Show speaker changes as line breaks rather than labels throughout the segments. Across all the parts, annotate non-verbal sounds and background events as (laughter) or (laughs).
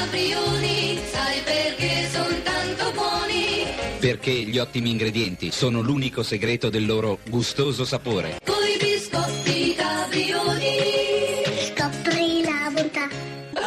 caprioli, sai perché sono tanto buoni?
Perché gli ottimi ingredienti sono l'unico segreto del loro gustoso sapore.
Coi biscotti caprioli.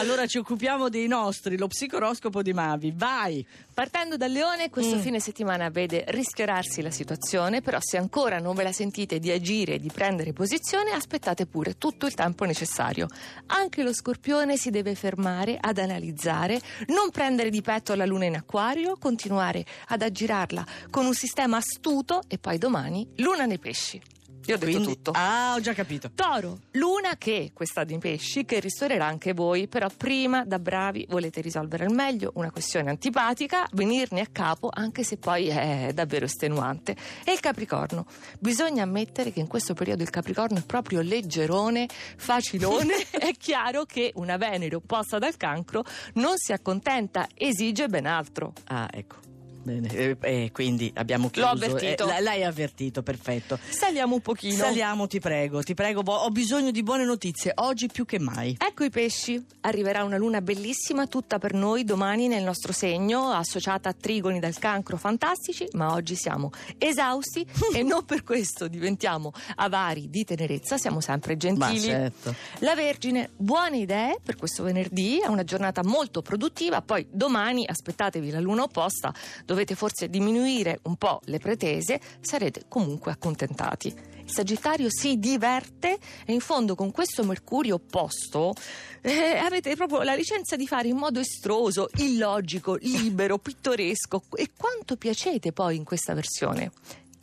Allora ci occupiamo dei nostri, lo psicoroscopo di Mavi. Vai!
Partendo dal Leone, questo
Mm.
fine settimana vede rischiararsi la situazione, però se ancora non ve la sentite di agire e di prendere posizione, aspettate pure tutto il tempo necessario. Anche lo Scorpione si deve fermare ad analizzare, non prendere di petto la Luna in Acquario, continuare ad aggirarla con un sistema astuto e poi domani Luna nei Pesci. Io ho detto
Quindi-
tutto.
Ah, ho già capito.
Toro, luna che, questa di pesci, che ristorerà anche voi, però prima da bravi volete risolvere al meglio una questione antipatica, venirne a capo anche se poi è davvero estenuante. E il Capricorno, bisogna ammettere che in questo periodo il Capricorno è proprio leggerone, facilone, (laughs) è chiaro che una Venere opposta dal cancro non si accontenta, esige ben altro.
Ah, ecco. Bene, eh, eh, quindi abbiamo chiuso.
avvertito.
Eh, l- l'hai avvertito, perfetto.
Saliamo un pochino.
Saliamo, ti prego, ti prego, ho bisogno di buone notizie, oggi più che mai.
Ecco i pesci, arriverà una luna bellissima tutta per noi domani nel nostro segno, associata a trigoni dal cancro fantastici, ma oggi siamo esausti (laughs) e non per questo diventiamo avari di tenerezza, siamo sempre
Ma
gentili.
certo.
La Vergine, buone idee per questo venerdì, è una giornata molto produttiva, poi domani aspettatevi la luna opposta, dovete forse diminuire un po' le pretese, sarete comunque accontentati. Il Sagittario si diverte e in fondo con questo Mercurio opposto eh, avete proprio la licenza di fare in modo estroso, illogico, libero, (laughs) pittoresco e quanto piacete poi in questa versione.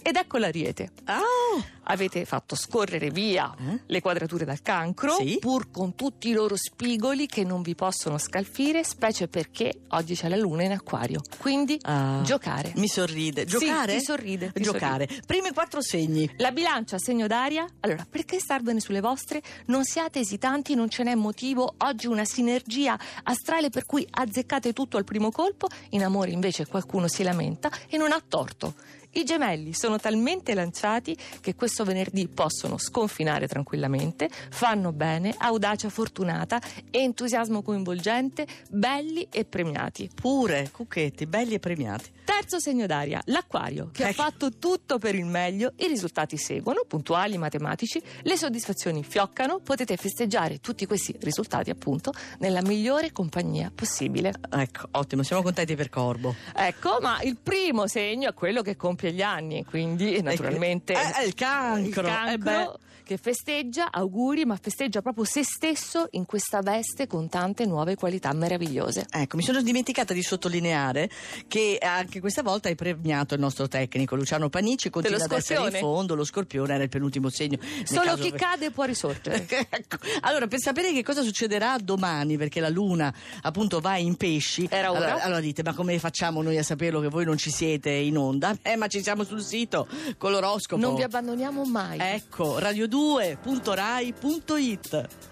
Ed ecco l'ariete.
Ah,
Avete fatto scorrere via
Eh?
le quadrature dal cancro,
Sì.
pur con tutti i loro spigoli che non vi possono scalfire, specie perché oggi c'è la luna in acquario. Quindi
Ah.
giocare.
mi sorride.
Sì,
Giocare?
ti sorride, ti
Giocare. Primi quattro segni.
La bilancia, segno d'aria? Allora, perché starvene sulle vostre? Non siate esitanti, non ce n'è motivo. Oggi una sinergia astrale per cui azzeccate tutto al primo colpo. In amore invece qualcuno si lamenta e non ha torto. I gemelli sono talmente lanciati che questo venerdì possono sconfinare tranquillamente, fanno bene, audacia fortunata, entusiasmo coinvolgente, belli e premiati.
Pure, cucchetti, belli e premiati.
Terzo segno d'aria, l'acquario, che ha
Ecco.
fatto tutto per il meglio, i risultati seguono, puntuali, matematici, le soddisfazioni fioccano, potete festeggiare tutti questi risultati appunto nella migliore compagnia possibile.
Ecco, ottimo, siamo contenti per Corbo.
Ecco, ma il primo segno è quello che compie gli anni, quindi naturalmente
Eh, eh, il cancro.
il cancro
Eh.
Che festeggia, auguri, ma festeggia proprio se stesso in questa veste con tante nuove qualità meravigliose.
Ecco, mi sono dimenticata di sottolineare che anche questa volta hai premiato il nostro tecnico Luciano Panici, continua ad essere in
scorpione?
fondo, lo scorpione era il penultimo segno.
Solo
caso
chi cade può risorgere. (laughs)
Ecco, Allora, per sapere che cosa succederà domani, perché la luna appunto va in pesci,
Era ora?
allora, allora dite: ma come facciamo noi a saperlo che voi non ci siete in onda? Eh, ma ci siamo sul sito con l'oroscopo.
Non vi abbandoniamo mai.
Ecco, radio2.rai.it.